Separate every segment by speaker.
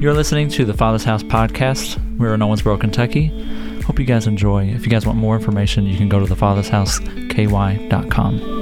Speaker 1: You're listening to the Father's House podcast. We're in Owensboro, Kentucky. Hope you guys enjoy. If you guys want more information, you can go to thefathersHouseKY.com.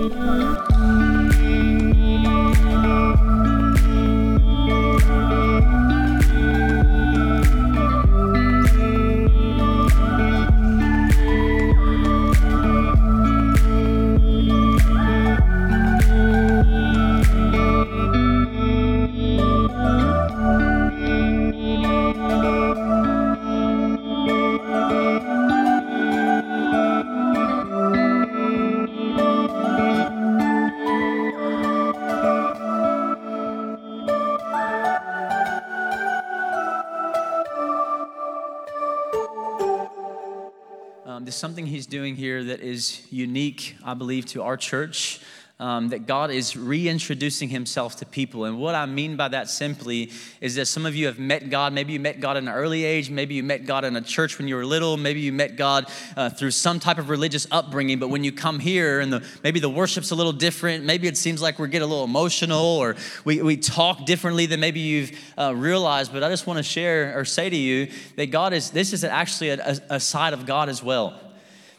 Speaker 2: doing here that is unique, I believe, to our church. Um, that God is reintroducing himself to people. And what I mean by that simply is that some of you have met God. Maybe you met God in an early age. Maybe you met God in a church when you were little. Maybe you met God uh, through some type of religious upbringing. But when you come here and the, maybe the worship's a little different, maybe it seems like we get a little emotional or we, we talk differently than maybe you've uh, realized. But I just want to share or say to you that God is, this is actually a, a, a side of God as well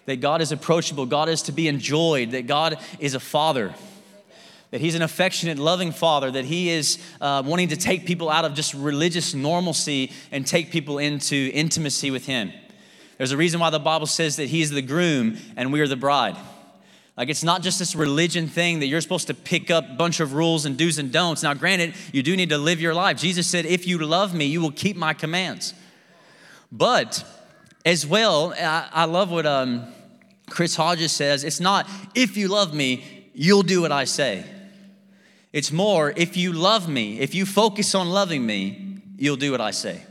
Speaker 2: that God is approachable, God is to be enjoyed, that God is a father, that He's an affectionate, loving father, that He is uh, wanting to take people out of just religious normalcy and take people into intimacy with Him. There's a reason why the Bible says that He's the groom and we are the bride. Like it's not just this religion thing that you're supposed to pick up a bunch of rules and do's and don'ts. Now, granted, you do need to live your life. Jesus said, If you love me, you will keep my commands. But as well, I, I love what um, Chris Hodges says it's not if you love me, you'll do what I say. It's more if you love me, if you focus on loving me, you'll do what I say.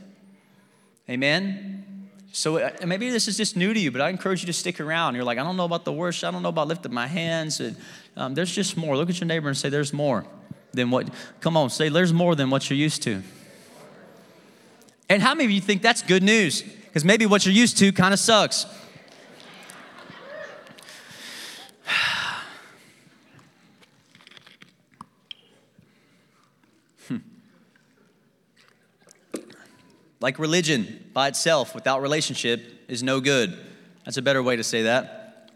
Speaker 2: Amen? So uh, maybe this is just new to you, but I encourage you to stick around. You're like, I don't know about the worship, I don't know about lifting my hands. And, um, there's just more. Look at your neighbor and say, There's more than what, come on, say, There's more than what you're used to. And how many of you think that's good news? Because maybe what you're used to kind of sucks. Like religion by itself without relationship is no good. That's a better way to say that.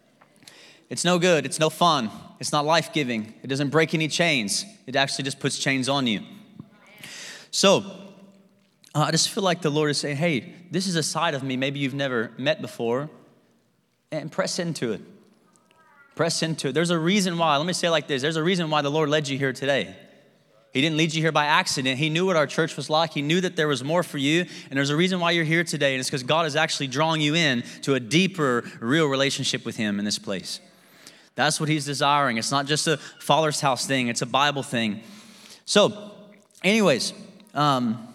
Speaker 2: It's no good. It's no fun. It's not life giving. It doesn't break any chains. It actually just puts chains on you. So, uh, I just feel like the Lord is saying, hey, this is a side of me maybe you've never met before, and press into it. Press into it. There's a reason why. Let me say like this there's a reason why the Lord led you here today. He didn't lead you here by accident. He knew what our church was like. He knew that there was more for you. And there's a reason why you're here today. And it's because God is actually drawing you in to a deeper, real relationship with Him in this place. That's what He's desiring. It's not just a Father's house thing, it's a Bible thing. So, anyways, um,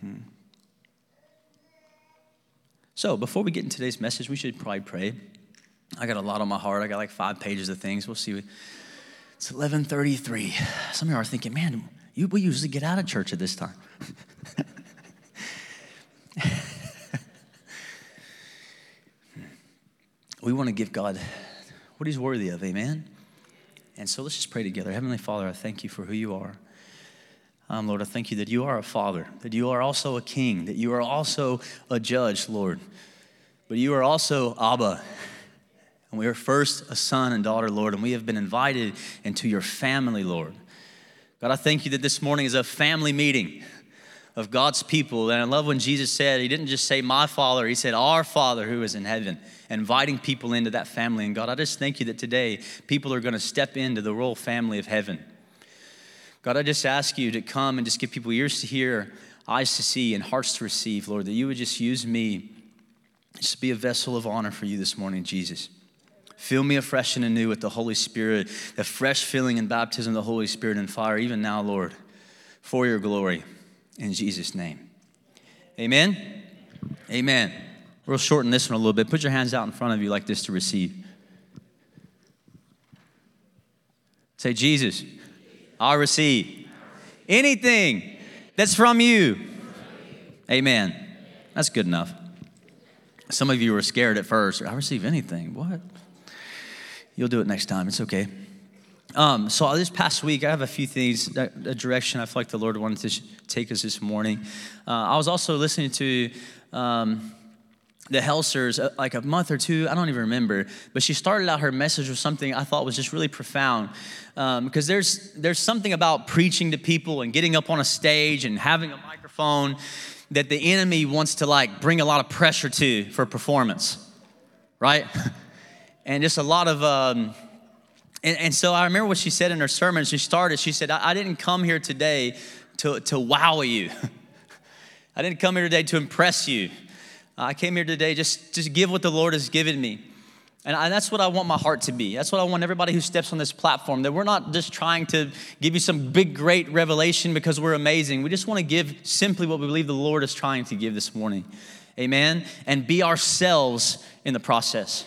Speaker 2: hmm. so before we get into today's message, we should probably pray. I got a lot on my heart. I got like five pages of things. We'll see. It's 11:33. Some of you are thinking, "Man, you, we usually get out of church at this time." we want to give God what He's worthy of. Amen. And so let's just pray together. Heavenly Father, I thank you for who you are. Um, Lord, I thank you that you are a father, that you are also a king, that you are also a judge, Lord. But you are also Abba. And we are first a son and daughter, Lord, and we have been invited into your family, Lord. God, I thank you that this morning is a family meeting of God's people. And I love when Jesus said, He didn't just say, My Father, He said, Our Father who is in heaven, inviting people into that family. And God, I just thank you that today people are going to step into the royal family of heaven. God, I just ask you to come and just give people ears to hear, eyes to see, and hearts to receive, Lord, that you would just use me just to be a vessel of honor for you this morning, Jesus. Fill me afresh and anew with the Holy Spirit, the fresh filling and baptism of the Holy Spirit and fire, even now, Lord, for your glory. In Jesus' name. Amen. Amen. We'll shorten this one a little bit. Put your hands out in front of you like this to receive. Say, Jesus, I receive anything that's from you. Amen. That's good enough. Some of you were scared at first. I receive anything. What? You'll do it next time. It's okay. Um, so this past week, I have a few things, a direction I feel like the Lord wanted to sh- take us this morning. Uh, I was also listening to um, the Helsers uh, like a month or two, I don't even remember, but she started out her message with something I thought was just really profound. Um, because there's there's something about preaching to people and getting up on a stage and having a microphone that the enemy wants to like bring a lot of pressure to for performance, right? and just a lot of um, and, and, so I remember what she said in her sermon. She started, she said, I, I didn't come here today to, to wow you. I didn't come here today to impress you. I came here today just to give what the Lord has given me. And I, that's what I want my heart to be. That's what I want everybody who steps on this platform, that we're not just trying to give you some big, great revelation because we're amazing. We just want to give simply what we believe the Lord is trying to give this morning. Amen? And be ourselves in the process.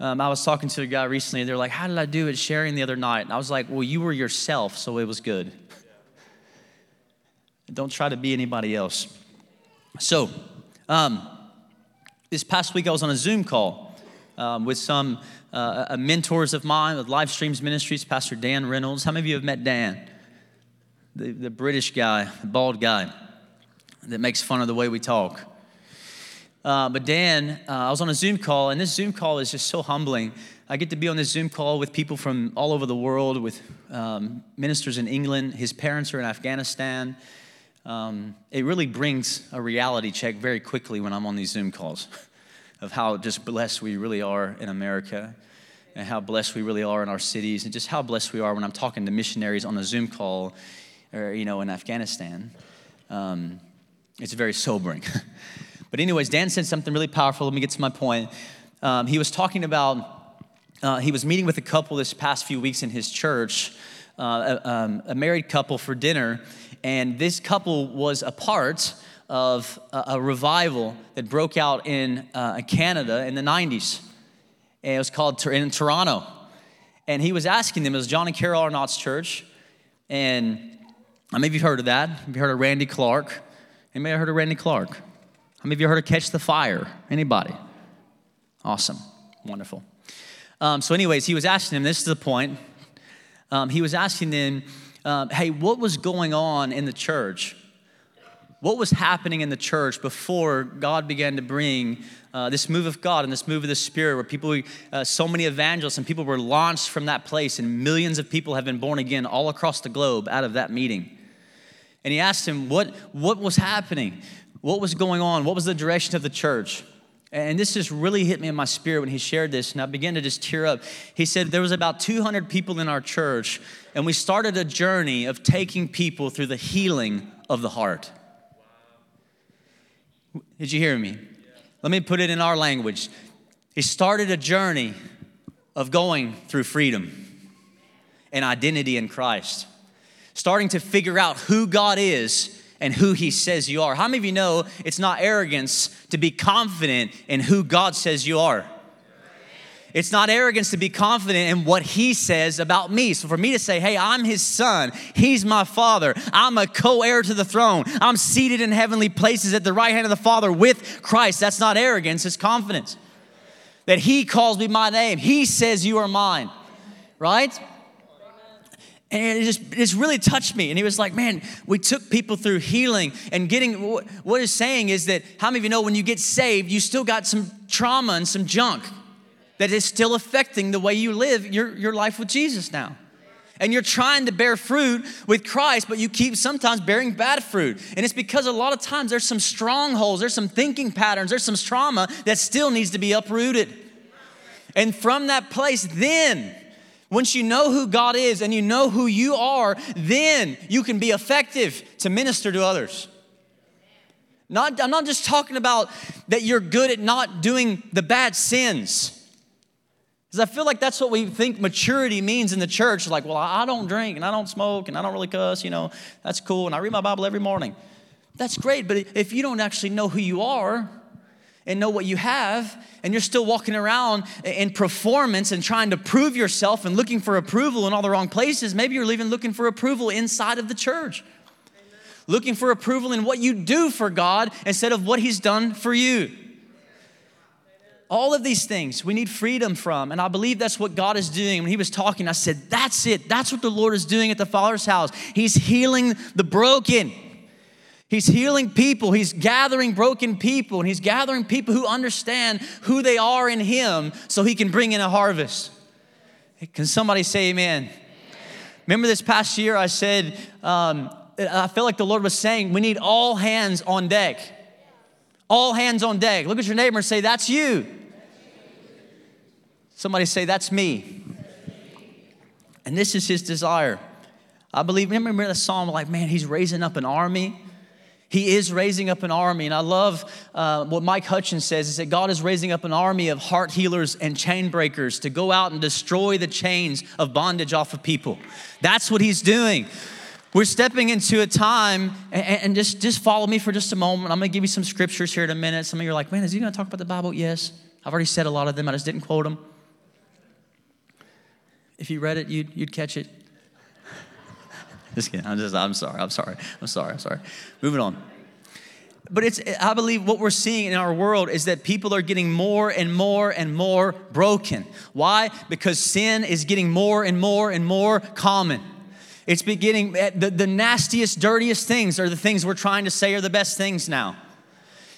Speaker 2: Um, I was talking to a guy recently, and they're like, How did I do it sharing the other night? And I was like, Well, you were yourself, so it was good. Don't try to be anybody else. So, um, this past week I was on a Zoom call um, with some uh, uh, mentors of mine with Live Streams Ministries, Pastor Dan Reynolds. How many of you have met Dan? The, the British guy, the bald guy that makes fun of the way we talk. Uh, but Dan, uh, I was on a Zoom call, and this Zoom call is just so humbling. I get to be on this Zoom call with people from all over the world, with um, ministers in England. His parents are in Afghanistan. Um, it really brings a reality check very quickly when I'm on these Zoom calls of how just blessed we really are in America and how blessed we really are in our cities and just how blessed we are when I'm talking to missionaries on a Zoom call or, you know, in Afghanistan. Um, it's very sobering. But, anyways, Dan said something really powerful. Let me get to my point. Um, he was talking about, uh, he was meeting with a couple this past few weeks in his church, uh, a, um, a, married couple for dinner. And this couple was a part of a, a revival that broke out in uh, Canada in the 90s. And it was called in Toronto. And he was asking them, it was John and Carol Arnott's church. And maybe you've heard of that. Have you heard of Randy Clark? Anybody heard of Randy Clark? Many of you heard of Catch the Fire? Anybody? Awesome. Wonderful. Um, so, anyways, he was asking them, this is the point. Um, he was asking them, um, hey, what was going on in the church? What was happening in the church before God began to bring uh, this move of God and this move of the Spirit, where people, uh, so many evangelists and people were launched from that place, and millions of people have been born again all across the globe out of that meeting? And he asked him, what, what was happening? What was going on, what was the direction of the church. And this just really hit me in my spirit when he shared this, and I began to just tear up. He said there was about 200 people in our church, and we started a journey of taking people through the healing of the heart. Did you hear me? Let me put it in our language. He started a journey of going through freedom and identity in Christ, starting to figure out who God is and who He says you are. How many of you know it's not arrogance to be confident in who God says you are? It's not arrogance to be confident in what he says about me. So for me to say, hey, I'm his son, he's my father, I'm a co heir to the throne, I'm seated in heavenly places at the right hand of the Father with Christ, that's not arrogance, it's confidence. That he calls me my name, he says you are mine, right? And it just, really touched me. And he was like, man, we took people through healing and getting, what he's saying is that how many of you know when you get saved, you still got some trauma and some junk that is still affecting the way you live your, your life with Jesus now. And you're trying to bear fruit with Christ, but you keep sometimes bearing bad fruit. And it's because a lot of times there's some strongholds, there's some thinking patterns, there's some trauma that still needs to be uprooted. And from that place, then once you know who God is and you know who you are, then you can be effective to minister to others. Not, I'm not just talking about that you're good at not doing the bad sins. Because I feel like that's what we think maturity means in the church. Like, well, I don't drink and I don't smoke and I don't really cuss, you know, that's cool. And I read my Bible every morning. That's great. But if you don't actually know who you are, and know what you have, and you're still walking around in performance and trying to prove yourself and looking for approval in all the wrong places, maybe you're even looking for approval inside of the church. Amen. Looking for approval in what you do for God instead of what He's done for you. All of these things we need freedom from. And I believe that's what God is doing. When He was talking, I said, That's it. That's what the Lord is doing at the Father's house. He's healing the broken. He's healing people. He's gathering broken people. And He's gathering people who understand who they are in Him so He can bring in a harvest. Can somebody say amen? Remember this past year, I said, um, I felt like the Lord was saying, we need all hands on deck. All hands on deck. Look at your neighbor and say, That's you. Somebody say, That's me. And this is his desire. I believe, remember the psalm, like, man, he's raising up an army. He is raising up an army. And I love uh, what Mike Hutchins says is that God is raising up an army of heart healers and chain breakers to go out and destroy the chains of bondage off of people. That's what he's doing. We're stepping into a time, and, and just, just follow me for just a moment. I'm going to give you some scriptures here in a minute. Some of you are like, man, is he going to talk about the Bible? Yes. I've already said a lot of them, I just didn't quote them. If you read it, you'd, you'd catch it. Just kidding. I'm just, I'm sorry. I'm sorry. I'm sorry. I'm sorry. Moving on. But it's, I believe what we're seeing in our world is that people are getting more and more and more broken. Why? Because sin is getting more and more and more common. It's beginning, eh, the, the nastiest, dirtiest things are the things we're trying to say are the best things now.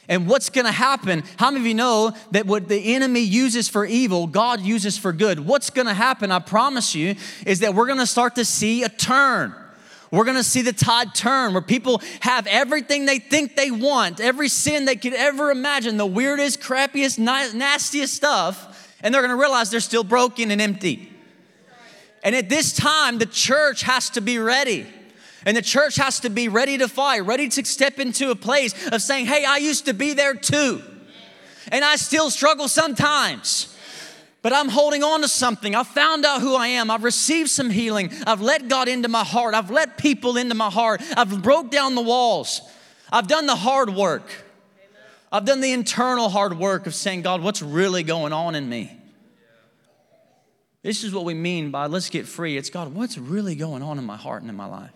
Speaker 2: And what's gonna happen? How many of you know that what the enemy uses for evil, God uses for good? What's gonna happen, I promise you, is that we're gonna start to see a turn. We're gonna see the tide turn where people have everything they think they want, every sin they could ever imagine, the weirdest, crappiest, nastiest stuff, and they're gonna realize they're still broken and empty. And at this time, the church has to be ready. And the church has to be ready to fight, ready to step into a place of saying, hey, I used to be there too. And I still struggle sometimes. But I'm holding on to something. I've found out who I am. I've received some healing. I've let God into my heart. I've let people into my heart. I've broke down the walls. I've done the hard work. I've done the internal hard work of saying, God, what's really going on in me? This is what we mean by let's get free. It's God, what's really going on in my heart and in my life?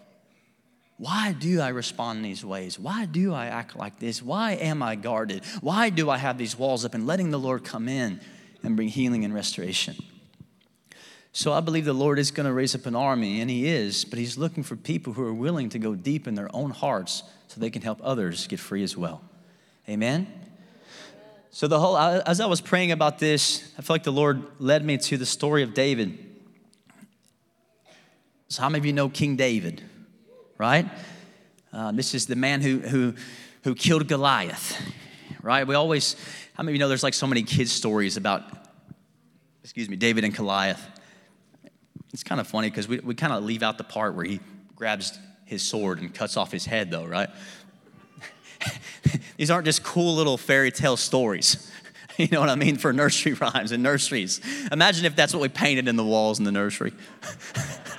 Speaker 2: Why do I respond in these ways? Why do I act like this? Why am I guarded? Why do I have these walls up and letting the Lord come in and bring healing and restoration? So I believe the Lord is going to raise up an army, and He is, but He's looking for people who are willing to go deep in their own hearts so they can help others get free as well. Amen? So the whole, as I was praying about this, I felt like the Lord led me to the story of David. So how many of you know King David? right? Uh, this is the man who, who, who killed Goliath, right? We always, how many of you know there's like so many kids' stories about, excuse me, David and Goliath? It's kind of funny because we, we kind of leave out the part where he grabs his sword and cuts off his head, though, right? These aren't just cool little fairy tale stories. You know what I mean? For nursery rhymes and nurseries. Imagine if that's what we painted in the walls in the nursery.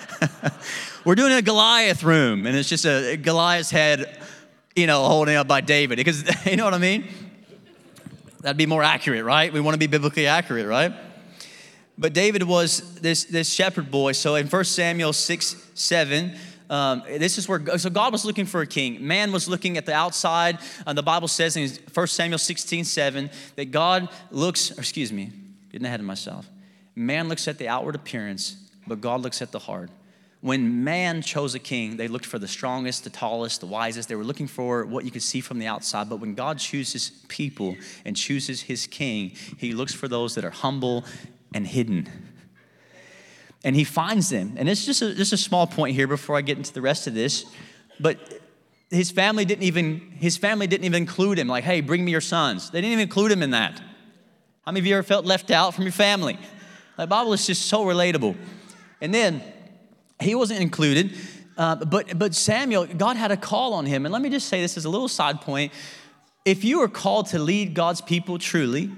Speaker 2: we're doing a Goliath room, and it's just a Goliath's head, you know, holding up by David. Because you know what I mean? That'd be more accurate, right? We want to be biblically accurate, right? But David was this, this shepherd boy. So in 1 Samuel 6, 7, um, this is where, so God was looking for a king. Man was looking at the outside. Uh, the Bible says in 1 Samuel 16, 7, that God looks, excuse me, getting ahead of myself. Man looks at the outward appearance, but God looks at the heart when man chose a king, they looked for the strongest, the tallest, the wisest. They were looking for what you could see from the outside. But when God chooses people and chooses his king, he looks for those that are humble and hidden. And he finds them. And it's just a, just a small point here before I get into the rest of this. But his family didn't even his family didn't even include him like hey bring me your sons they didn't even include him in that how many of you ever felt left out from your family the bible is just so relatable and then he wasn't included. Uh, but, but Samuel, God had a call on him. And let me just say this as a little side point. If you are called to lead God's people truly,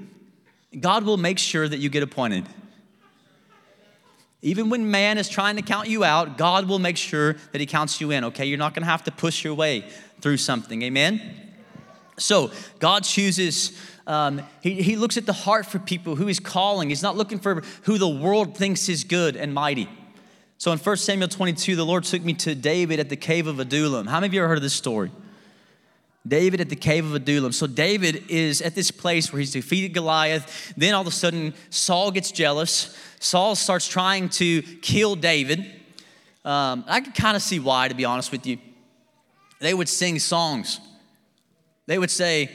Speaker 2: God will make sure that you get appointed. Even when man is trying to count you out, God will make sure that he counts you in, okay? You're not gonna have to push your way through something, amen? So, God chooses, um, he, he looks at the heart for people who he's calling. He's not looking for who the world thinks is good and mighty. So in 1 Samuel 22, the Lord took me to David at the cave of Adullam. How many of you ever heard of this story? David at the cave of Adullam. So David is at this place where he's defeated Goliath. Then all of a sudden, Saul gets jealous. Saul starts trying to kill David. Um, I can kind of see why, to be honest with you. They would sing songs. They would say,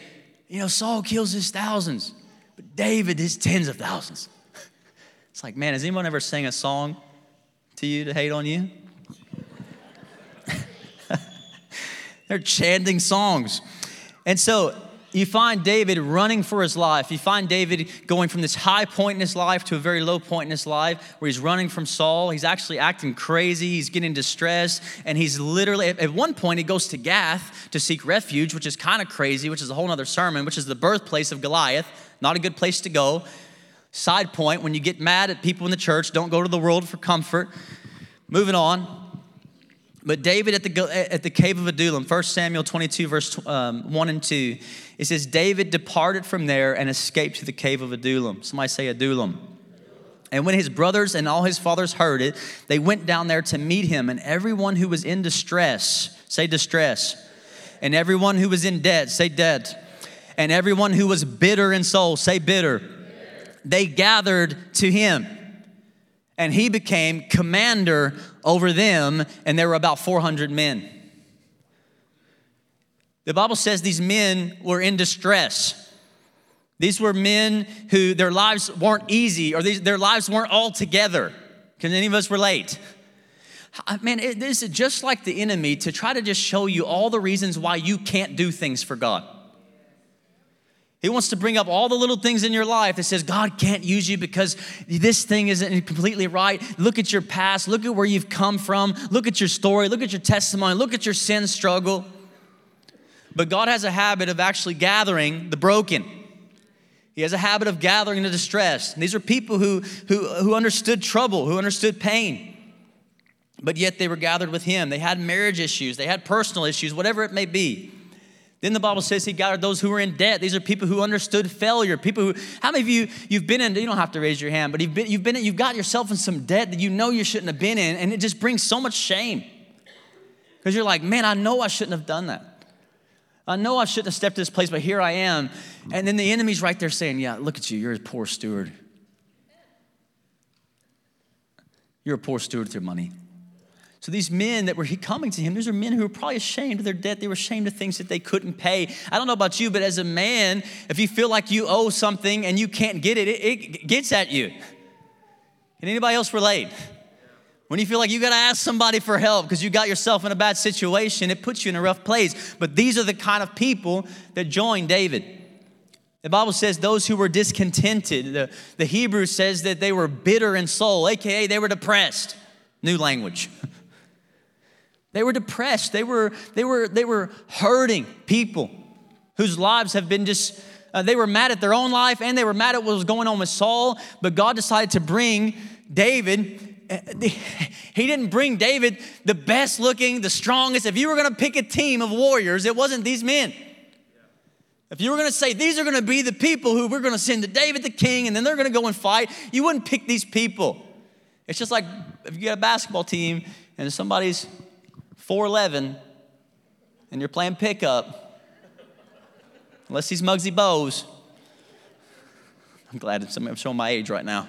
Speaker 2: you know, Saul kills his thousands, but David his tens of thousands. It's like, man, has anyone ever sang a song to you to hate on you? They're chanting songs. And so you find David running for his life. You find David going from this high point in his life to a very low point in his life where he's running from Saul. He's actually acting crazy. He's getting distressed. And he's literally, at one point, he goes to Gath to seek refuge, which is kind of crazy, which is a whole other sermon, which is the birthplace of Goliath. Not a good place to go. Side point when you get mad at people in the church, don't go to the world for comfort. Moving on. But David at the, at the cave of Adullam, 1 Samuel 22, verse um, 1 and 2, it says, David departed from there and escaped to the cave of Adullam. Somebody say Adullam. And when his brothers and all his fathers heard it, they went down there to meet him. And everyone who was in distress, say distress. And everyone who was in debt, say debt. And everyone who was bitter in soul, say bitter. They gathered to him and he became commander over them, and there were about 400 men. The Bible says these men were in distress. These were men who their lives weren't easy or these, their lives weren't all together. Can any of us relate? Man, it is just like the enemy to try to just show you all the reasons why you can't do things for God. He wants to bring up all the little things in your life that says God can't use you because this thing isn't completely right. Look at your past, look at where you've come from, look at your story, look at your testimony, look at your sin struggle. But God has a habit of actually gathering the broken. He has a habit of gathering the distressed. these are people who, who, who understood trouble, who understood pain. But yet they were gathered with him. They had marriage issues, they had personal issues, whatever it may be. Then the Bible says he gathered those who were in debt. These are people who understood failure. People who, how many of you, you've been in, you don't have to raise your hand, but you've been, you've been, you've got yourself in some debt that you know you shouldn't have been in, and it just brings so much shame. Because you're like, man, I know I shouldn't have done that. I know I shouldn't have stepped to this place, but here I am. And then the enemy's right there saying, yeah, look at you, you're a poor steward. You're a poor steward with your money. So these men that were coming to him, these are men who were probably ashamed of their debt. They were ashamed of things that they couldn't pay. I don't know about you, but as a man, if you feel like you owe something and you can't get it, it, it gets at you. Can anybody else relate? When you feel like you got to ask somebody for help because you got yourself in a bad situation, it puts you in a rough place. But these are the kind of people that joined David. The Bible says those who were discontented. The, the Hebrew says that they were bitter in soul, aka they were depressed. New language. They were depressed. They were, they were, they were hurting people whose lives have been just, uh, they were mad at their own life and they were mad at what was going on with Saul. But God decided to bring David. Uh, he didn't bring David the best looking, the strongest. If you were going to pick a team of warriors, it wasn't these men. If you were going to say, these are going to be the people who we're going to send to David the king and then they're going to go and fight, you wouldn't pick these people. It's just like if you get a basketball team and somebody's 4'11 and you're playing pickup, unless he's Muggsy Bogues, I'm glad I'm showing my age right now.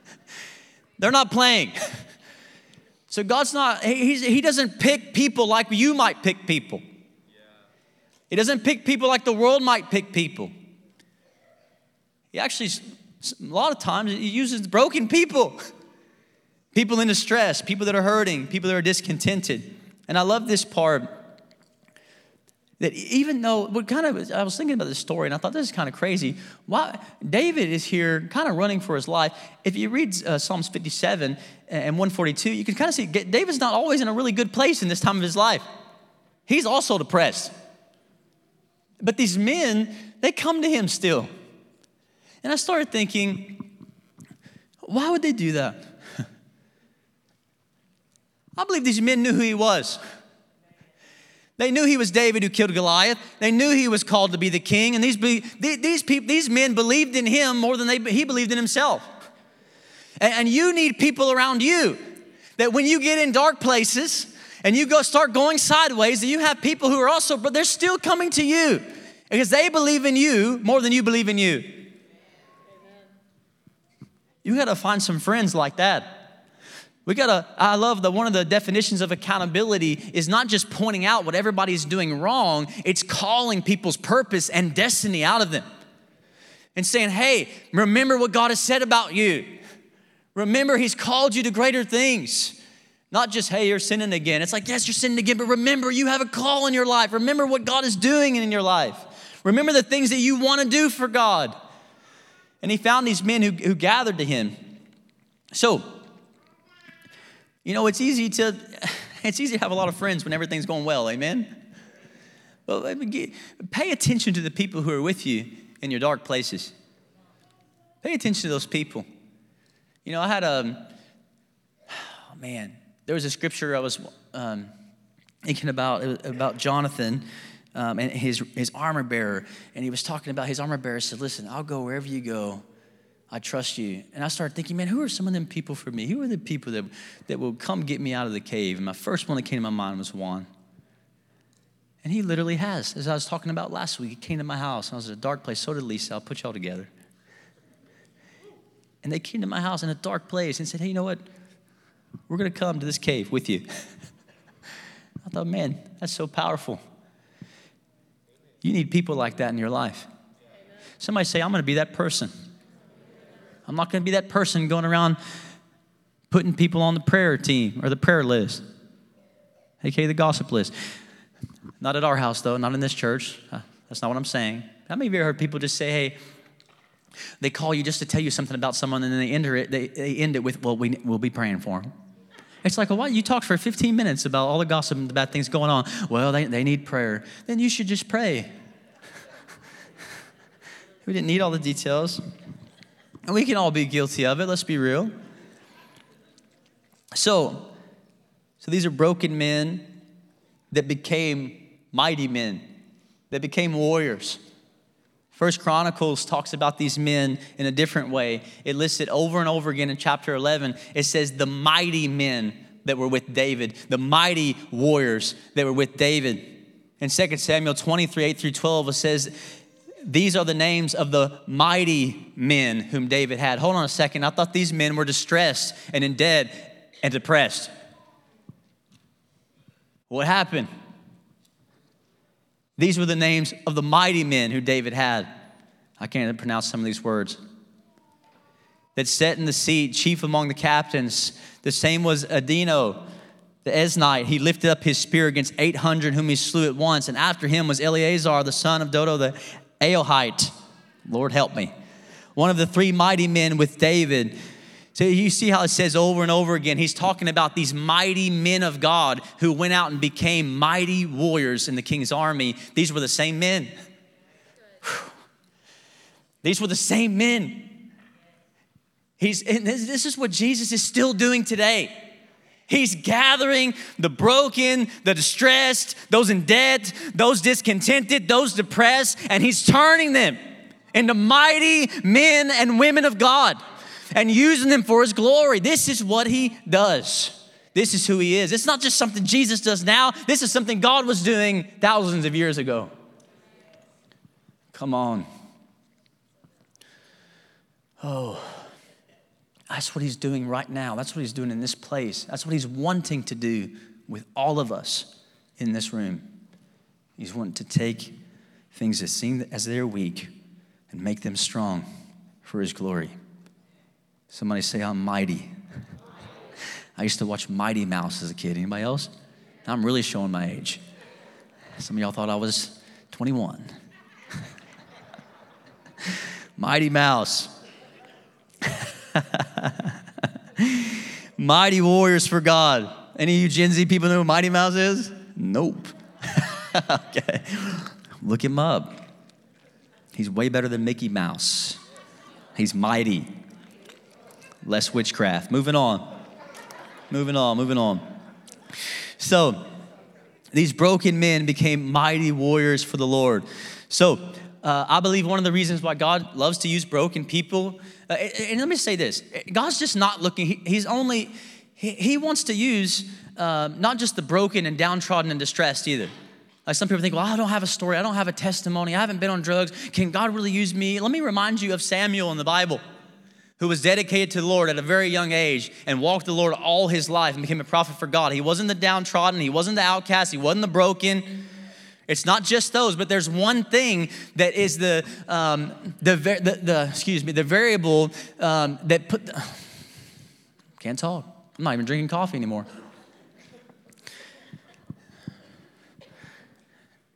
Speaker 2: They're not playing. So God's not, he, he doesn't pick people like you might pick people. He doesn't pick people like the world might pick people. He actually, a lot of times, he uses broken people. People in distress, people that are hurting, people that are discontented. And I love this part that even though what kind of I was thinking about this story and I thought this is kind of crazy. Why David is here kind of running for his life. If you read uh, Psalms 57 and 142, you can kind of see David's not always in a really good place in this time of his life. He's also depressed. But these men, they come to him still. And I started thinking, why would they do that? I believe these men knew who he was. They knew he was David who killed Goliath. They knew he was called to be the king. And these, these, people, these men believed in him more than they, he believed in himself. And, and you need people around you that when you get in dark places and you go start going sideways, and you have people who are also, but they're still coming to you because they believe in you more than you believe in you. You got to find some friends like that. We gotta, I love that one of the definitions of accountability is not just pointing out what everybody's doing wrong, it's calling people's purpose and destiny out of them. And saying, hey, remember what God has said about you. Remember, He's called you to greater things. Not just, hey, you're sinning again. It's like, yes, you're sinning again, but remember, you have a call in your life. Remember what God is doing in your life. Remember the things that you want to do for God. And he found these men who, who gathered to him. So, you know, it's easy to it's easy to have a lot of friends when everything's going well, amen? Well, pay attention to the people who are with you in your dark places. Pay attention to those people. You know, I had a oh man, there was a scripture I was um, thinking about about Jonathan um, and his his armor bearer, and he was talking about his armor bearer. Said, "Listen, I'll go wherever you go. I trust you." And I started thinking, man, who are some of them people for me? Who are the people that that will come get me out of the cave? And my first one that came to my mind was Juan. And he literally has, as I was talking about last week, he came to my house and I was in a dark place. So did Lisa. I'll put y'all together. And they came to my house in a dark place and said, Hey, you know what? We're going to come to this cave with you. I thought, man, that's so powerful. You need people like that in your life. Somebody say, I'm going to be that person. I'm not going to be that person going around putting people on the prayer team or the prayer list, aka the gossip list. Not at our house, though, not in this church. Uh, that's not what I'm saying. How many of you heard people just say, hey, they call you just to tell you something about someone and then they end it, they, they end it with, well, we, we'll be praying for them. It's like, well, why you talked for 15 minutes about all the gossip and the bad things going on? Well, they, they need prayer. Then you should just pray. we didn't need all the details. And we can all be guilty of it, let's be real. So, so these are broken men that became mighty men, that became warriors. First Chronicles talks about these men in a different way. It lists it over and over again in chapter 11. It says the mighty men that were with David, the mighty warriors that were with David. In 2 Samuel 23, 8 through 12, it says, These are the names of the mighty men whom David had. Hold on a second. I thought these men were distressed and in debt and depressed. What happened? These were the names of the mighty men who David had. I can't pronounce some of these words. That sat in the seat, chief among the captains. The same was Adino, the Eznite. He lifted up his spear against 800, whom he slew at once. And after him was Eleazar, the son of Dodo, the Ahohite. Lord help me. One of the three mighty men with David so you see how it says over and over again, he's talking about these mighty men of God who went out and became mighty warriors in the king's army. These were the same men. These were the same men. He's, this is what Jesus is still doing today. He's gathering the broken, the distressed, those in debt, those discontented, those depressed, and he's turning them into mighty men and women of God and using them for his glory. This is what he does. This is who he is. It's not just something Jesus does now, this is something God was doing thousands of years ago. Come on. Oh, that's what he's doing right now. That's what he's doing in this place. That's what he's wanting to do with all of us in this room. He's wanting to take things that seem as they're weak and make them strong for his glory. Somebody say, I'm mighty. I used to watch Mighty Mouse as a kid. Anybody else? I'm really showing my age. Some of y'all thought I was 21. Mighty Mouse. Mighty warriors for God. Any of you Gen Z people know who Mighty Mouse is? Nope. okay. Look him up. He's way better than Mickey Mouse. He's mighty less witchcraft. Moving on. Moving on, moving on. So, these broken men became mighty warriors for the Lord. So, uh, I believe one of the reasons why God loves to use broken people, and, and, let me say this God's just not looking, he, He's only, he, he, wants to use uh, not just the broken and downtrodden and distressed either. Like some people think, well, I don't have a story, I don't have a testimony, I haven't been on drugs. Can God really use me? Let me remind you of Samuel in the Bible, who was dedicated to the Lord at a very young age and walked the Lord all his life and became a prophet for God. He wasn't the downtrodden, he wasn't the outcast, he wasn't the broken. It's not just those, but there's one thing that is the um, the, the, the excuse me the variable um, that put. the, Can't talk. I'm not even drinking coffee anymore.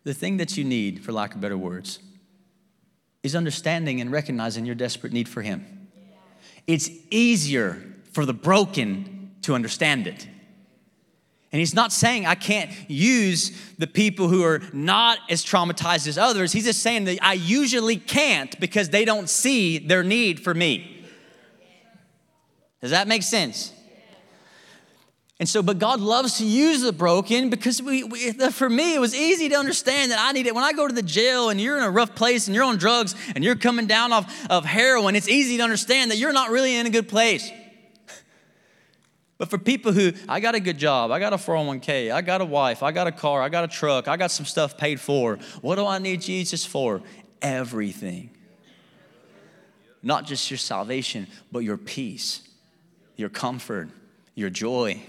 Speaker 2: The thing that you need, for lack of better words, is understanding and recognizing your desperate need for Him. It's easier for the broken to understand it. And he's not saying I can't use the people who are not as traumatized as others. He's just saying that I usually can't because they don't see their need for me. Does that make sense? And so, but God loves to use the broken because we, we, for me, it was easy to understand that I need it. When I go to the jail and you're in a rough place and you're on drugs and you're coming down off of heroin, it's easy to understand that you're not really in a good place. But for people who, I got a good job, I got a 401k, I got a wife, I got a car, I got a truck, I got some stuff paid for, what do I need Jesus for? Everything. Not just your salvation, but your peace, your comfort, your joy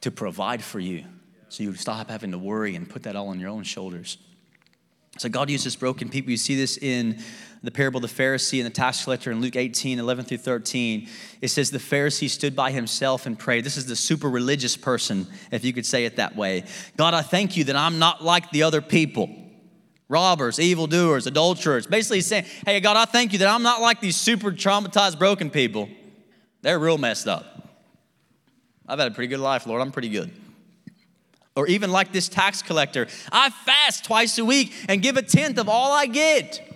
Speaker 2: to provide for you. So you stop having to worry and put that all on your own shoulders. So God uses broken people. You see this in the parable of the Pharisee and the tax collector in Luke 18, 11 through 13. It says the Pharisee stood by himself and prayed. This is the super religious person, if you could say it that way. God, I thank you that I'm not like the other people robbers, evildoers, adulterers. Basically, he's saying, Hey, God, I thank you that I'm not like these super traumatized, broken people. They're real messed up. I've had a pretty good life, Lord. I'm pretty good. Or even like this tax collector, I fast twice a week and give a tenth of all I get.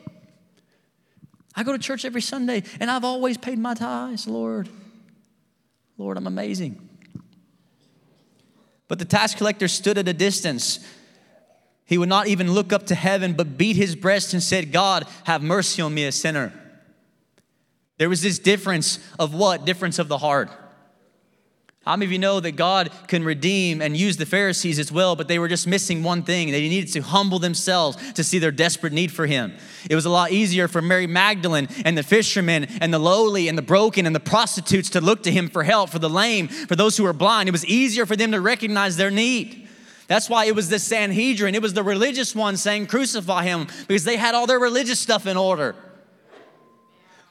Speaker 2: I go to church every Sunday and I've always paid my tithes, Lord. Lord, I'm amazing. But the tax collector stood at a distance. He would not even look up to heaven, but beat his breast and said, God, have mercy on me, a sinner. There was this difference of what? Difference of the heart. How many of you know that God can redeem and use the Pharisees as well, but they were just missing one thing. They needed to humble themselves to see their desperate need for Him. It was a lot easier for Mary Magdalene and the fishermen and the lowly and the broken and the prostitutes to look to Him for help, for the lame, for those who were blind. It was easier for them to recognize their need. That's why it was the Sanhedrin, it was the religious ones saying, Crucify Him, because they had all their religious stuff in order.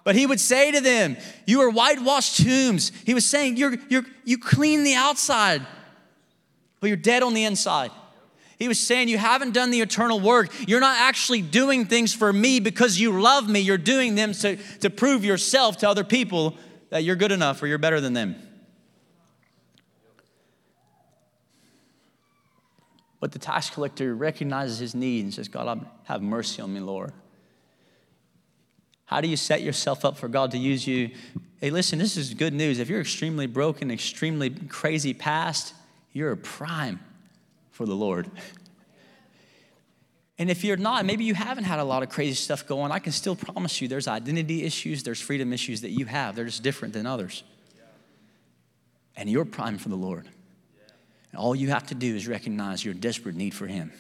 Speaker 2: But he would say to them, You are whitewashed tombs. He was saying, you're, you're, You clean the outside, but you're dead on the inside. He was saying, You haven't done the eternal work. You're not actually doing things for me because you love me. You're doing them to, to prove yourself to other people that you're good enough or you're better than them. But the tax collector recognizes his need and says, God, have mercy on me, Lord. How do you set yourself up for God to use you? Hey, listen, this is good news. If you're extremely broken, extremely crazy past, you're a prime for the Lord. And if you're not, maybe you haven't had a lot of crazy stuff going, I can still promise you there's identity issues, there's freedom issues that you have. They're just different than others. And you're prime for the Lord. And all you have to do is recognize your desperate need for Him.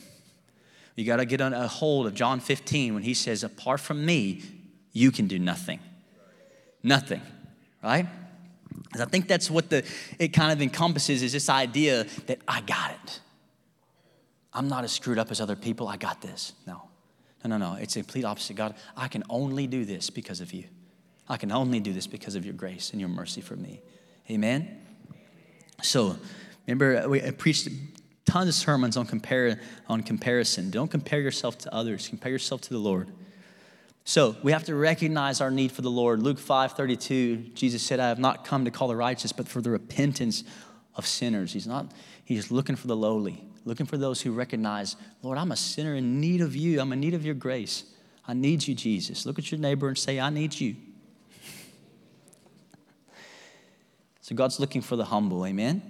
Speaker 2: You got to get a hold of John 15 when He says, Apart from me, you can do nothing. Nothing, right? Because I think that's what the it kind of encompasses is this idea that I got it. I'm not as screwed up as other people. I got this. No. No, no, no. It's the complete opposite. God, I can only do this because of you. I can only do this because of your grace and your mercy for me. Amen? So, remember, uh, we preached tons of sermons on, compare, on comparison. Don't compare yourself to others, compare yourself to the Lord. So we have to recognize our need for the Lord. Luke 5 32, Jesus said, I have not come to call the righteous, but for the repentance of sinners. He's not, he's looking for the lowly, looking for those who recognize, Lord, I'm a sinner in need of you. I'm in need of your grace. I need you, Jesus. Look at your neighbor and say, I need you. So God's looking for the humble, amen?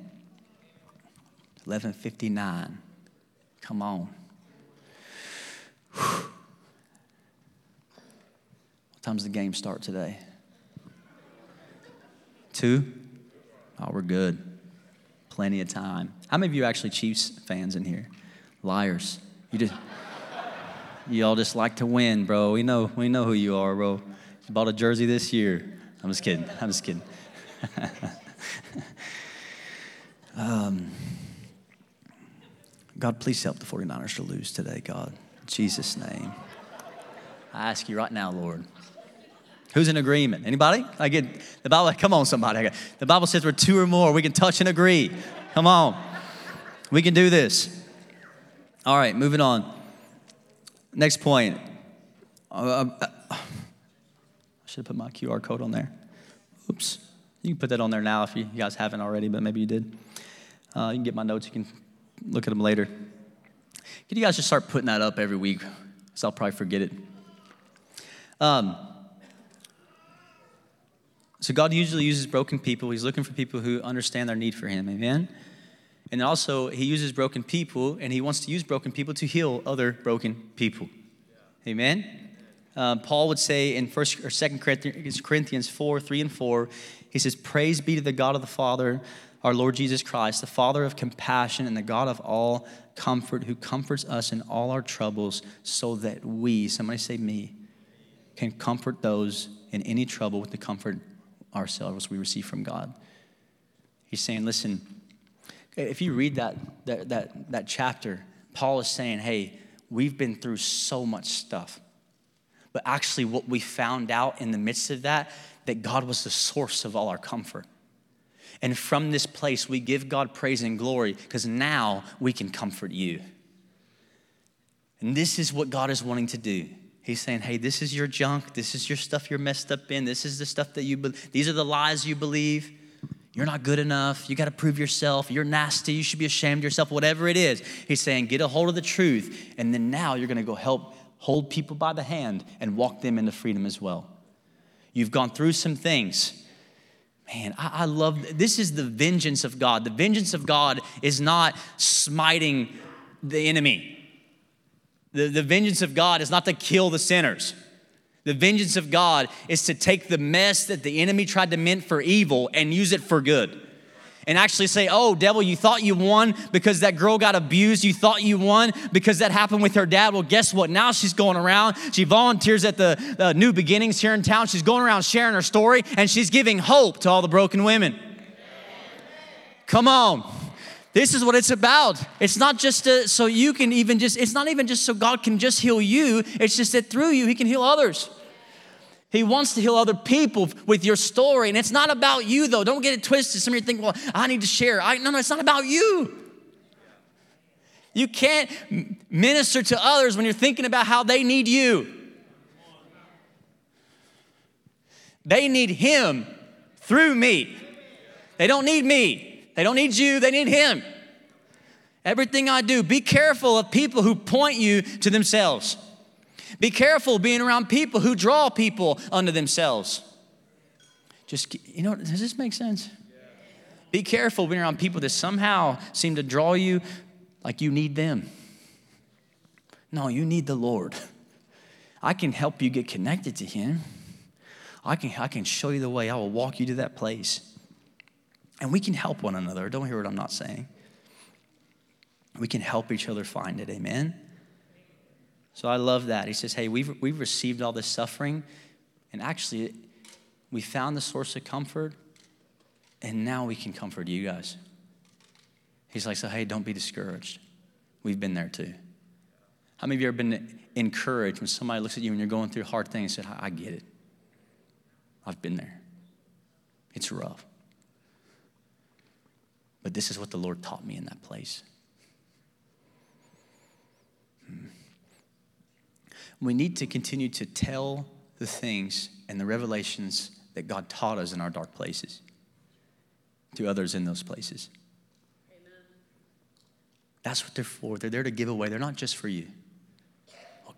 Speaker 2: 1159. Come on. Whew. What time's the game start today? Two? Oh, we're good. Plenty of time. How many of you actually Chiefs fans in here? Liars. You just you all just like to win, bro. We know we know who you are, bro. You bought a jersey this year. I'm just kidding. I'm just kidding. um, God, please help the 49ers to lose today, God. In Jesus' name. I ask you right now, Lord. Who's in agreement? Anybody? I get the Bible. Come on, somebody. The Bible says we're two or more. We can touch and agree. Come on. We can do this. All right, moving on. Next point. Uh, uh, I should have put my QR code on there. Oops. You can put that on there now if you, guys haven't already, but maybe you did. Uh, you can get my notes. You can look at them later. Can you guys just start putting that up every week? So I'll probably forget it. Um, so God usually uses broken people. He's looking for people who understand their need for Him. Amen. And also, He uses broken people, and He wants to use broken people to heal other broken people. Amen. Um, Paul would say in First or Second Corinthians four, three and four, he says, "Praise be to the God of the Father, our Lord Jesus Christ, the Father of compassion and the God of all comfort, who comforts us in all our troubles, so that we, somebody say me, can comfort those in any trouble with the comfort ourselves we receive from God. He's saying, listen, if you read that, that, that, that chapter, Paul is saying, hey, we've been through so much stuff. But actually, what we found out in the midst of that, that God was the source of all our comfort. And from this place, we give God praise and glory because now we can comfort you. And this is what God is wanting to do. He's saying, hey, this is your junk. This is your stuff you're messed up in. This is the stuff that you, be- these are the lies you believe. You're not good enough. You got to prove yourself. You're nasty. You should be ashamed of yourself, whatever it is. He's saying, get a hold of the truth. And then now you're going to go help hold people by the hand and walk them into freedom as well. You've gone through some things. Man, I, I love this is the vengeance of God. The vengeance of God is not smiting the enemy. The, the vengeance of God is not to kill the sinners. The vengeance of God is to take the mess that the enemy tried to meant for evil and use it for good. And actually say, oh, devil, you thought you won because that girl got abused. You thought you won because that happened with her dad. Well, guess what? Now she's going around. She volunteers at the uh, New Beginnings here in town. She's going around sharing her story and she's giving hope to all the broken women. Come on. This is what it's about. It's not just to, so you can even just, it's not even just so God can just heal you, it's just that through you, He can heal others. He wants to heal other people with your story. And it's not about you, though. Don't get it twisted. Some of you think, well, I need to share. I, no, no, it's not about you. You can't minister to others when you're thinking about how they need you. They need Him through me. They don't need me. They don't need you, they need Him. Everything I do, be careful of people who point you to themselves. Be careful being around people who draw people unto themselves. Just, you know, does this make sense? Be careful being around people that somehow seem to draw you like you need them. No, you need the Lord. I can help you get connected to Him. I can, I can show you the way. I will walk you to that place. And we can help one another. Don't hear what I'm not saying. We can help each other find it. Amen? So I love that. He says, hey, we've, we've received all this suffering, and actually, we found the source of comfort, and now we can comfort you guys. He's like, so hey, don't be discouraged. We've been there too. How many of you ever been encouraged when somebody looks at you and you're going through hard things and said, I get it. I've been there. It's rough. But this is what the Lord taught me in that place. Hmm. We need to continue to tell the things and the revelations that God taught us in our dark places to others in those places. Amen. That's what they're for. They're there to give away, they're not just for you.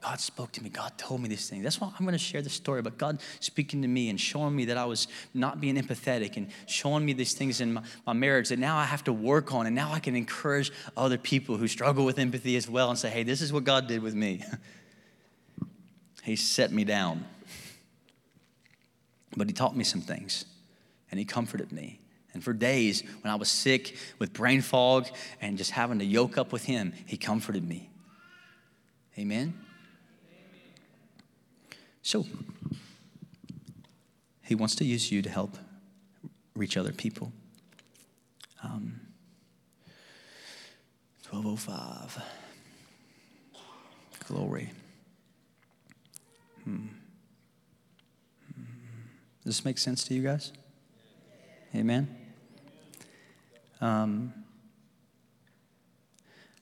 Speaker 2: God spoke to me. God told me this thing. That's why I'm going to share this story about God speaking to me and showing me that I was not being empathetic and showing me these things in my, my marriage that now I have to work on. And now I can encourage other people who struggle with empathy as well and say, hey, this is what God did with me. he set me down. But He taught me some things and He comforted me. And for days, when I was sick with brain fog and just having to yoke up with Him, He comforted me. Amen? So, He wants to use you to help reach other people. Um, 1205. Glory. Hmm. hmm. Does this make sense to you guys? Amen? Um,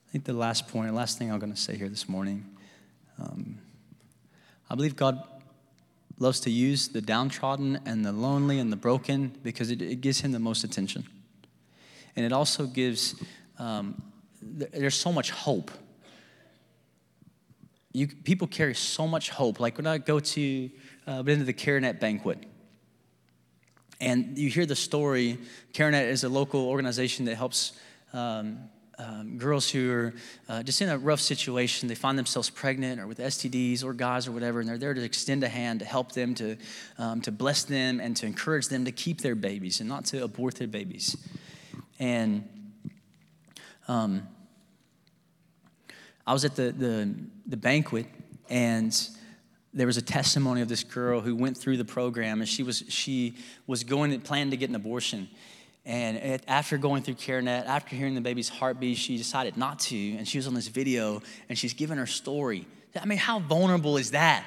Speaker 2: I think the last point, last thing I'm going to say here this morning, um, I believe God loves to use the downtrodden and the lonely and the broken because it, it gives Him the most attention. And it also gives, um, there's so much hope. You, people carry so much hope. Like when I go to, uh, been to the CareNet banquet, and you hear the story. CareNet is a local organization that helps um, um, girls who are uh, just in a rough situation. They find themselves pregnant or with STDs or guys or whatever, and they're there to extend a hand to help them, to, um, to bless them, and to encourage them to keep their babies and not to abort their babies. And um, I was at the, the, the banquet, and there was a testimony of this girl who went through the program and she was she was going and planned to get an abortion and after going through CareNet after hearing the baby's heartbeat she decided not to. And she was on this video and she's giving her story. I mean how vulnerable is that?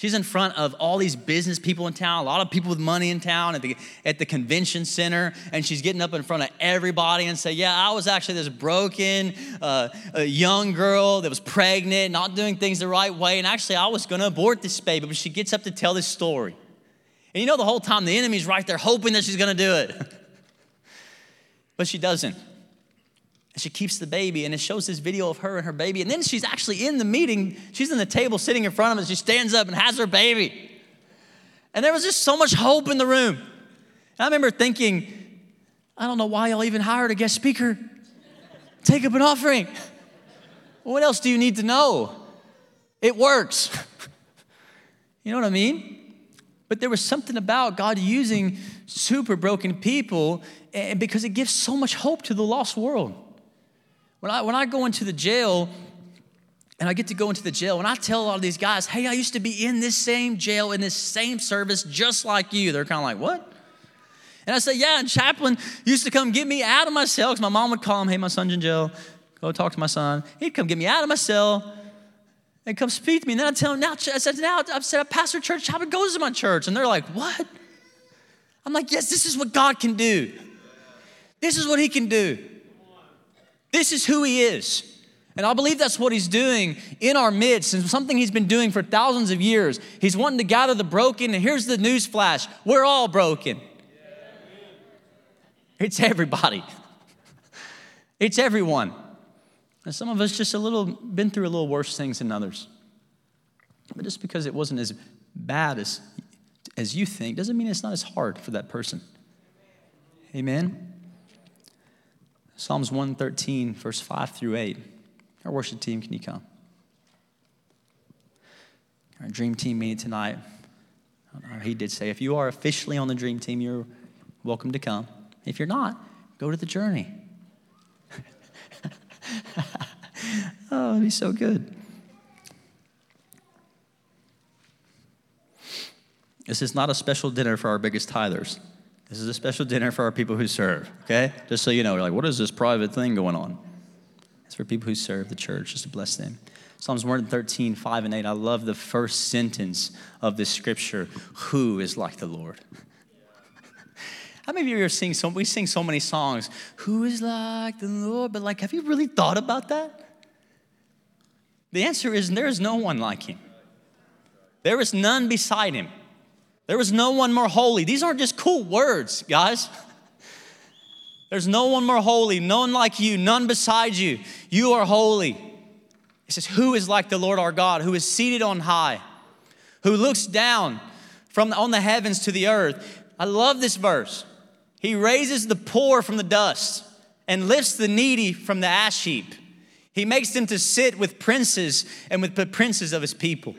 Speaker 2: She's in front of all these business people in town, a lot of people with money in town at the, at the convention center, and she's getting up in front of everybody and say, "Yeah, I was actually this broken uh, young girl that was pregnant, not doing things the right way, and actually I was going to abort this baby." But she gets up to tell this story, and you know the whole time the enemy's right there hoping that she's going to do it, but she doesn't. And she keeps the baby, and it shows this video of her and her baby. And then she's actually in the meeting. She's in the table sitting in front of us. She stands up and has her baby. And there was just so much hope in the room. And I remember thinking, I don't know why y'all even hired a guest speaker. Take up an offering. What else do you need to know? It works. you know what I mean? But there was something about God using super broken people and because it gives so much hope to the lost world. When I, when I go into the jail, and I get to go into the jail, and I tell a lot of these guys, hey, I used to be in this same jail, in this same service, just like you. They're kind of like, what? And I say, yeah, and chaplain used to come get me out of my cell because my mom would call him, hey, my son's in jail. Go talk to my son. He'd come get me out of my cell and come speak to me. And then I tell him, now, I said, now I've said, pastor church, chaplain goes to my church. And they're like, what? I'm like, yes, this is what God can do. This is what he can do. This is who he is. And I believe that's what he's doing in our midst and something he's been doing for thousands of years. He's wanting to gather the broken, and here's the news flash we're all broken. It's everybody, it's everyone. And some of us just a little been through a little worse things than others. But just because it wasn't as bad as, as you think doesn't mean it's not as hard for that person. Amen. Psalms 113, verse 5 through 8. Our worship team, can you come? Our dream team meeting tonight. He did say, if you are officially on the dream team, you're welcome to come. If you're not, go to the journey. oh, it'd be so good. This is not a special dinner for our biggest tithers. This is a special dinner for our people who serve, okay? Just so you know, you're like, what is this private thing going on? It's for people who serve the church, just to bless them. Psalms 113, 5 and 8. I love the first sentence of this scripture Who is like the Lord? How many of you are singing so we sing so many songs, Who is like the Lord? But like, have you really thought about that? The answer is there is no one like him. There is none beside him. There was no one more holy. These aren't just cool words, guys. There's no one more holy, none like you, none beside you. You are holy. It says, Who is like the Lord our God, who is seated on high, who looks down from on the heavens to the earth? I love this verse. He raises the poor from the dust and lifts the needy from the ash heap. He makes them to sit with princes and with the princes of his people.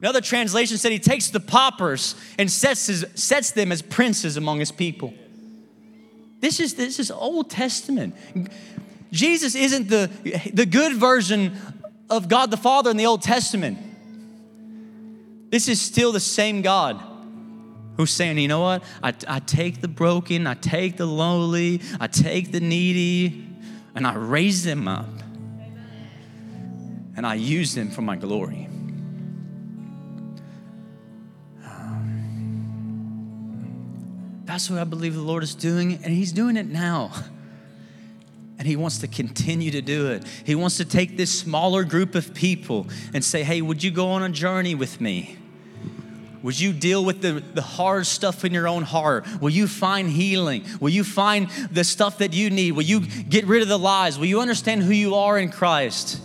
Speaker 2: Another translation said he takes the paupers and sets, his, sets them as princes among his people. This is this is Old Testament. Jesus isn't the, the good version of God the Father in the Old Testament. This is still the same God who's saying, you know what? I, I take the broken, I take the lowly, I take the needy, and I raise them up. And I use them for my glory. Um, that's what I believe the Lord is doing, and He's doing it now. And He wants to continue to do it. He wants to take this smaller group of people and say, Hey, would you go on a journey with me? Would you deal with the, the hard stuff in your own heart? Will you find healing? Will you find the stuff that you need? Will you get rid of the lies? Will you understand who you are in Christ?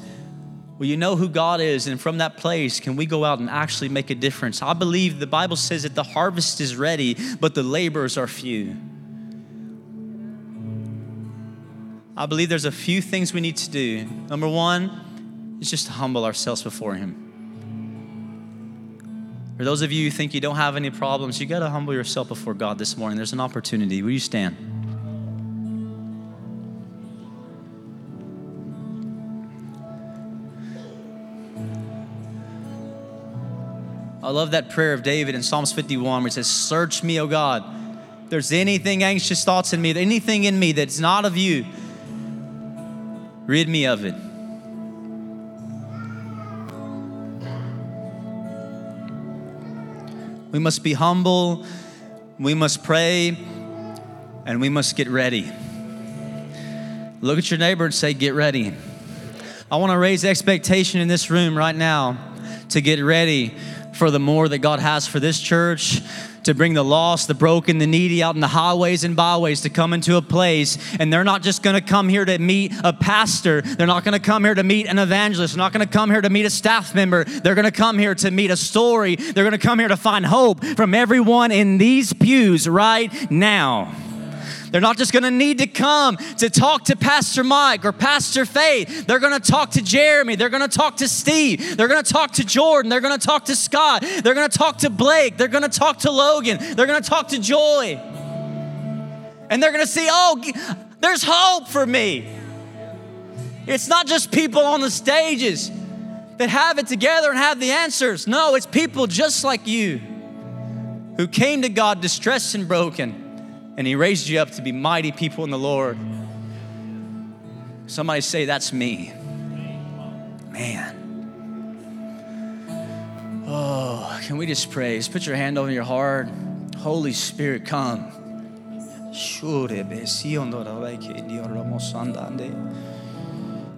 Speaker 2: Will you know who God is? And from that place, can we go out and actually make a difference? I believe the Bible says that the harvest is ready, but the laborers are few. I believe there's a few things we need to do. Number one is just to humble ourselves before Him. For those of you who think you don't have any problems, you got to humble yourself before God this morning. There's an opportunity. Will you stand? I love that prayer of David in Psalms 51 where it says, Search me, O God. If there's anything anxious thoughts in me, anything in me that's not of you, rid me of it. We must be humble, we must pray, and we must get ready. Look at your neighbor and say, Get ready. I want to raise expectation in this room right now to get ready for the more that God has for this church, to bring the lost, the broken, the needy out in the highways and byways to come into a place. And they're not just gonna come here to meet a pastor, they're not gonna come here to meet an evangelist, they're not gonna come here to meet a staff member, they're gonna come here to meet a story, they're gonna come here to find hope from everyone in these pews right now. They're not just gonna need to come to talk to Pastor Mike or Pastor Faith. They're gonna talk to Jeremy. They're gonna talk to Steve. They're gonna talk to Jordan. They're gonna talk to Scott. They're gonna talk to Blake. They're gonna talk to Logan. They're gonna talk to Joy. And they're gonna see, oh, there's hope for me. It's not just people on the stages that have it together and have the answers. No, it's people just like you who came to God distressed and broken and He raised you up to be mighty people in the Lord. Somebody say, That's me. Man. Oh, can we just praise? Put your hand over your heart. Holy Spirit, come.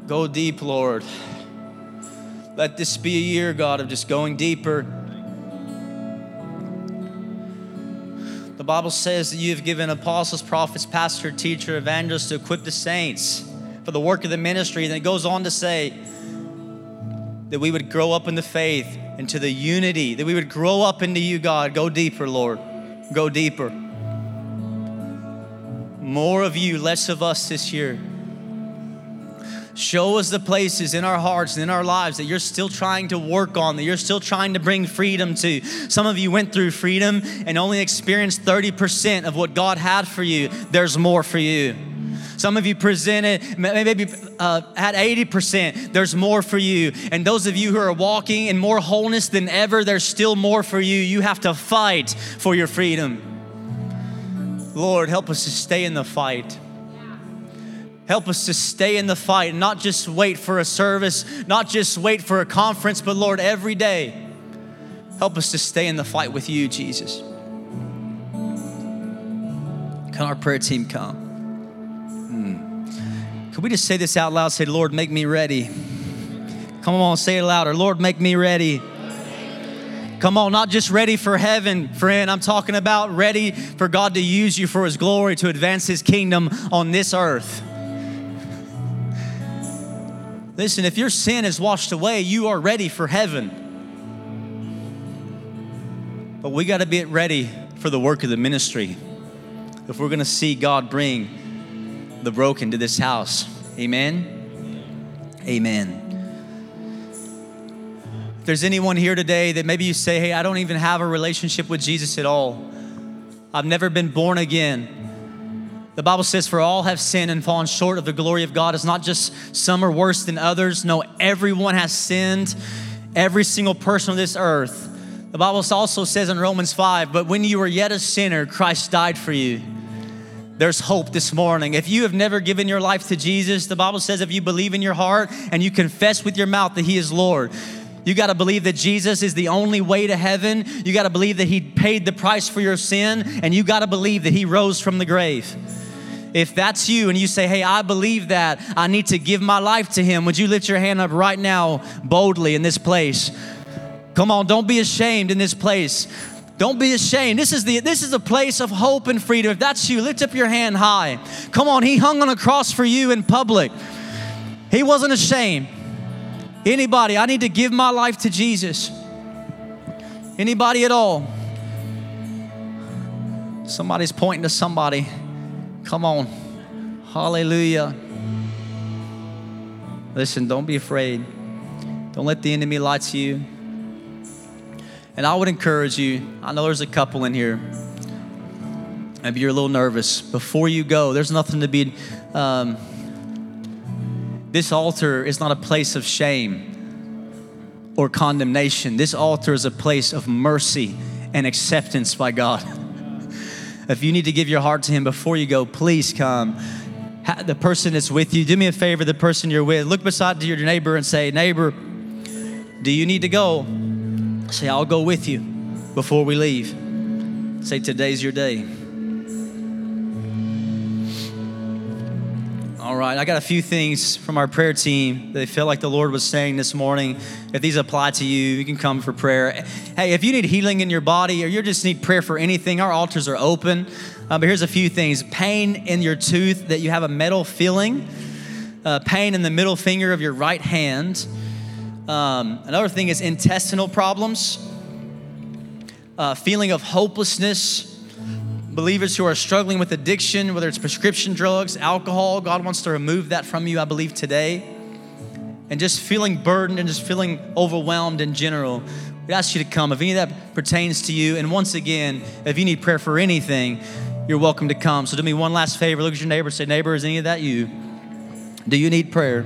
Speaker 2: Go deep, Lord. Let this be a year, God, of just going deeper Bible says that you have given apostles, prophets, pastor, teacher, evangelists to equip the saints for the work of the ministry. And it goes on to say that we would grow up in the faith into the unity, that we would grow up into you, God. Go deeper, Lord. Go deeper. More of you, less of us this year. Show us the places in our hearts and in our lives that you're still trying to work on, that you're still trying to bring freedom to. Some of you went through freedom and only experienced 30% of what God had for you. There's more for you. Some of you presented, maybe uh, at 80%, there's more for you. And those of you who are walking in more wholeness than ever, there's still more for you. You have to fight for your freedom. Lord, help us to stay in the fight. Help us to stay in the fight, not just wait for a service, not just wait for a conference, but Lord, every day, help us to stay in the fight with you, Jesus. Can our prayer team come? Hmm. Can we just say this out loud? Say, Lord, make me ready. Come on, say it louder. Lord, make me ready. Come on, not just ready for heaven, friend. I'm talking about ready for God to use you for His glory to advance His kingdom on this earth. Listen, if your sin is washed away, you are ready for heaven. But we got to be ready for the work of the ministry if we're going to see God bring the broken to this house. Amen. Amen. If there's anyone here today that maybe you say, hey, I don't even have a relationship with Jesus at all, I've never been born again. The Bible says, For all have sinned and fallen short of the glory of God. It's not just some are worse than others. No, everyone has sinned. Every single person on this earth. The Bible also says in Romans 5, But when you were yet a sinner, Christ died for you. There's hope this morning. If you have never given your life to Jesus, the Bible says if you believe in your heart and you confess with your mouth that He is Lord, you got to believe that Jesus is the only way to heaven. You got to believe that He paid the price for your sin, and you got to believe that He rose from the grave. If that's you and you say, Hey, I believe that, I need to give my life to Him, would you lift your hand up right now boldly in this place? Come on, don't be ashamed in this place. Don't be ashamed. This is the this is a place of hope and freedom. If that's you, lift up your hand high. Come on, he hung on a cross for you in public. He wasn't ashamed. Anybody, I need to give my life to Jesus. Anybody at all? Somebody's pointing to somebody. Come on. Hallelujah. Listen, don't be afraid. Don't let the enemy lie to you. And I would encourage you, I know there's a couple in here. Maybe you're a little nervous. Before you go, there's nothing to be. Um, this altar is not a place of shame or condemnation. This altar is a place of mercy and acceptance by God. if you need to give your heart to Him before you go, please come. The person that's with you, do me a favor, the person you're with, look beside your neighbor and say, Neighbor, do you need to go? Say, I'll go with you before we leave. Say, today's your day. Right, I got a few things from our prayer team that feel like the Lord was saying this morning. If these apply to you, you can come for prayer. Hey, if you need healing in your body or you just need prayer for anything, our altars are open. Uh, but here's a few things pain in your tooth, that you have a metal feeling, uh, pain in the middle finger of your right hand um, another thing is intestinal problems, uh, feeling of hopelessness. Believers who are struggling with addiction, whether it's prescription drugs, alcohol, God wants to remove that from you, I believe, today. And just feeling burdened and just feeling overwhelmed in general. We ask you to come if any of that pertains to you. And once again, if you need prayer for anything, you're welcome to come. So do me one last favor. Look at your neighbor. Say, neighbor, is any of that you? Do you need prayer?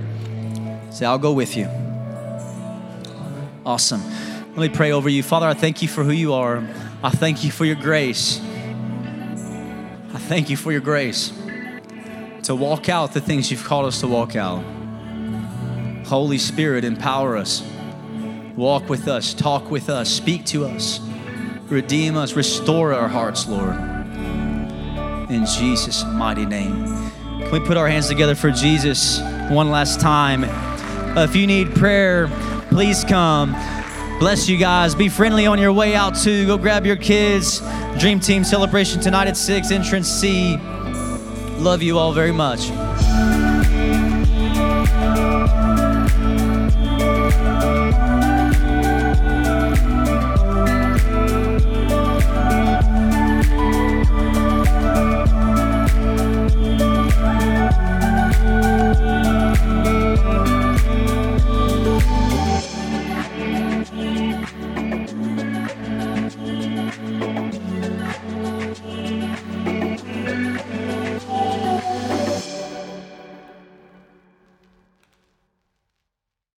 Speaker 2: Say, I'll go with you. Awesome. Let me pray over you. Father, I thank you for who you are. I thank you for your grace. Thank you for your grace to walk out the things you've called us to walk out. Holy Spirit, empower us. Walk with us, talk with us, speak to us, redeem us, restore our hearts, Lord. In Jesus' mighty name. Can we put our hands together for Jesus one last time? If you need prayer, please come. Bless you guys. Be friendly on your way out too. Go grab your kids. Dream Team celebration tonight at 6, entrance C. Love you all very much.